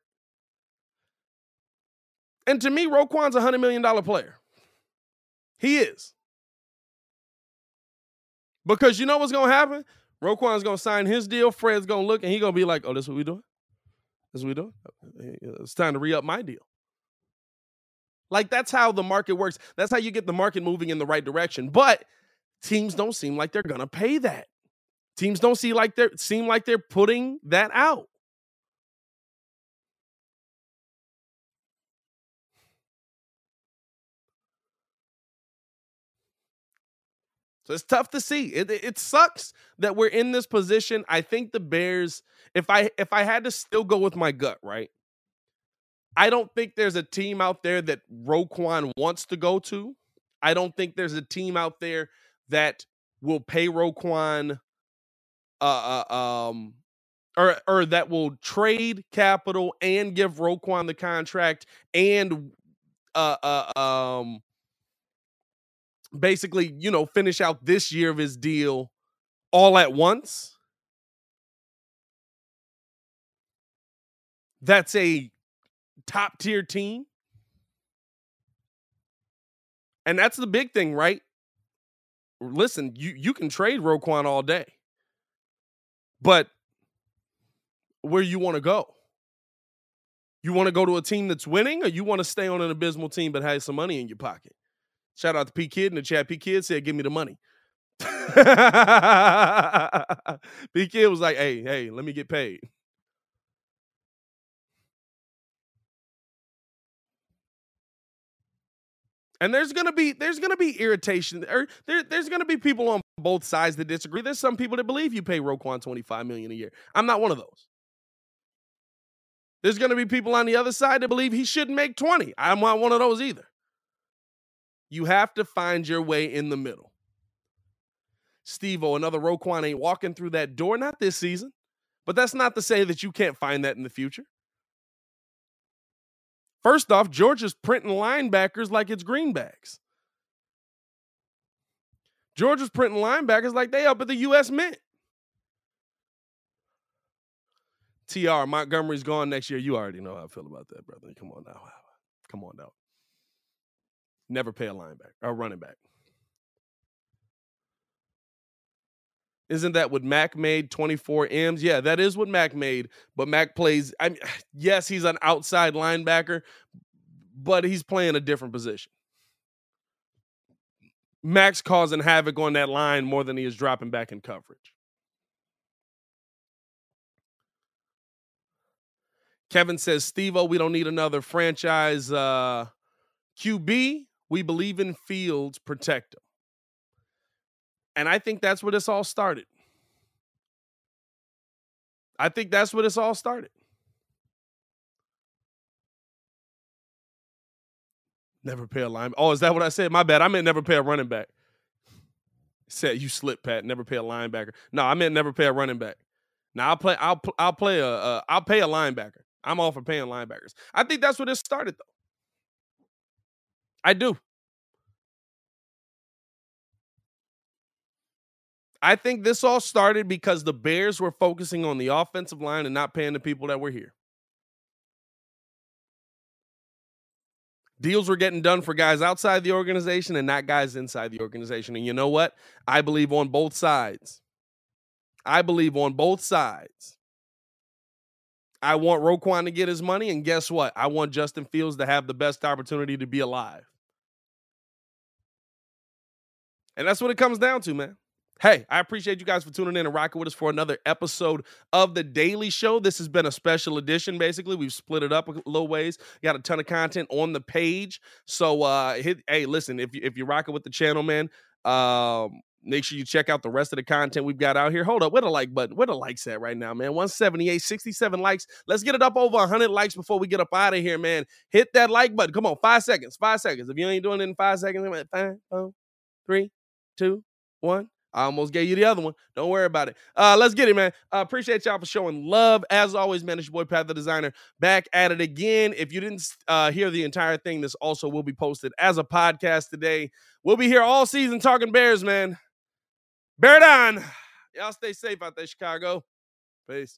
Speaker 4: And to me, Roquan's a hundred million dollar player. He is. Because you know what's gonna happen? Roquan's gonna sign his deal. Fred's gonna look and he gonna be like, "Oh, this what we doing? This what we doing? It's time to re up my deal." Like that's how the market works. That's how you get the market moving in the right direction. But teams don't seem like they're gonna pay that. Teams don't see like they're seem like they're putting that out. So it's tough to see. It, it sucks that we're in this position. I think the Bears, if I if I had to still go with my gut, right? I don't think there's a team out there that Roquan wants to go to. I don't think there's a team out there that will pay Roquan uh, uh um or or that will trade capital and give Roquan the contract and uh uh um basically, you know, finish out this year of his deal all at once. That's a top tier team. And that's the big thing, right? Listen, you you can trade Roquan all day. But where you want to go? You want to go to a team that's winning or you want to stay on an abysmal team but has some money in your pocket? Shout out to P Kid in the chat. P Kid said, "Give me the money." P Kid was like, "Hey, hey, let me get paid." And there's gonna be there's gonna be irritation, or there, there's gonna be people on both sides that disagree. There's some people that believe you pay Roquan 25 million a year. I'm not one of those. There's gonna be people on the other side that believe he shouldn't make 20. I'm not one of those either. You have to find your way in the middle. Steve O, another Roquan ain't walking through that door, not this season. But that's not to say that you can't find that in the future. First off, Georgia's printing linebackers like it's greenbacks. Georgia's printing linebackers like they up at the U.S. Mint. TR, Montgomery's gone next year. You already know how I feel about that, brother. Come on now. Come on now. Never pay a linebacker or running back. Isn't that what Mack made 24 M's? Yeah, that is what Mack made. But Mack plays, I mean, yes, he's an outside linebacker, but he's playing a different position. Mack's causing havoc on that line more than he is dropping back in coverage. Kevin says, Steve we don't need another franchise uh, QB. We believe in Fields, protect him. And I think that's where this all started. I think that's where this all started. Never pay a line. Oh, is that what I said? My bad. I meant never pay a running back. Said you slip, Pat. Never pay a linebacker. No, I meant never pay a running back. Now I'll play. I'll I'll play a. Uh, I'll pay a linebacker. I'm all for paying linebackers. I think that's where this started, though. I do. I think this all started because the Bears were focusing on the offensive line and not paying the people that were here. Deals were getting done for guys outside the organization and not guys inside the organization. And you know what? I believe on both sides. I believe on both sides. I want Roquan to get his money. And guess what? I want Justin Fields to have the best opportunity to be alive. And that's what it comes down to, man. Hey, I appreciate you guys for tuning in and rocking with us for another episode of The Daily Show. This has been a special edition, basically. We've split it up a little ways. Got a ton of content on the page. So uh hit hey, listen, if you if you're rocking with the channel, man, um, Make sure you check out the rest of the content we've got out here. Hold up, where the like button? Where the likes at right now, man? 178, 67 likes. Let's get it up over 100 likes before we get up out of here, man. Hit that like button. Come on, five seconds, five seconds. If you ain't doing it in five seconds, five, four, three, two, one. I almost gave you the other one. Don't worry about it. Uh, let's get it, man. Uh, appreciate y'all for showing love. As always, man, it's your boy Pat the Designer back at it again. If you didn't uh, hear the entire thing, this also will be posted as a podcast today. We'll be here all season talking Bears, man. Bear down. Y'all stay safe out there, Chicago. Peace.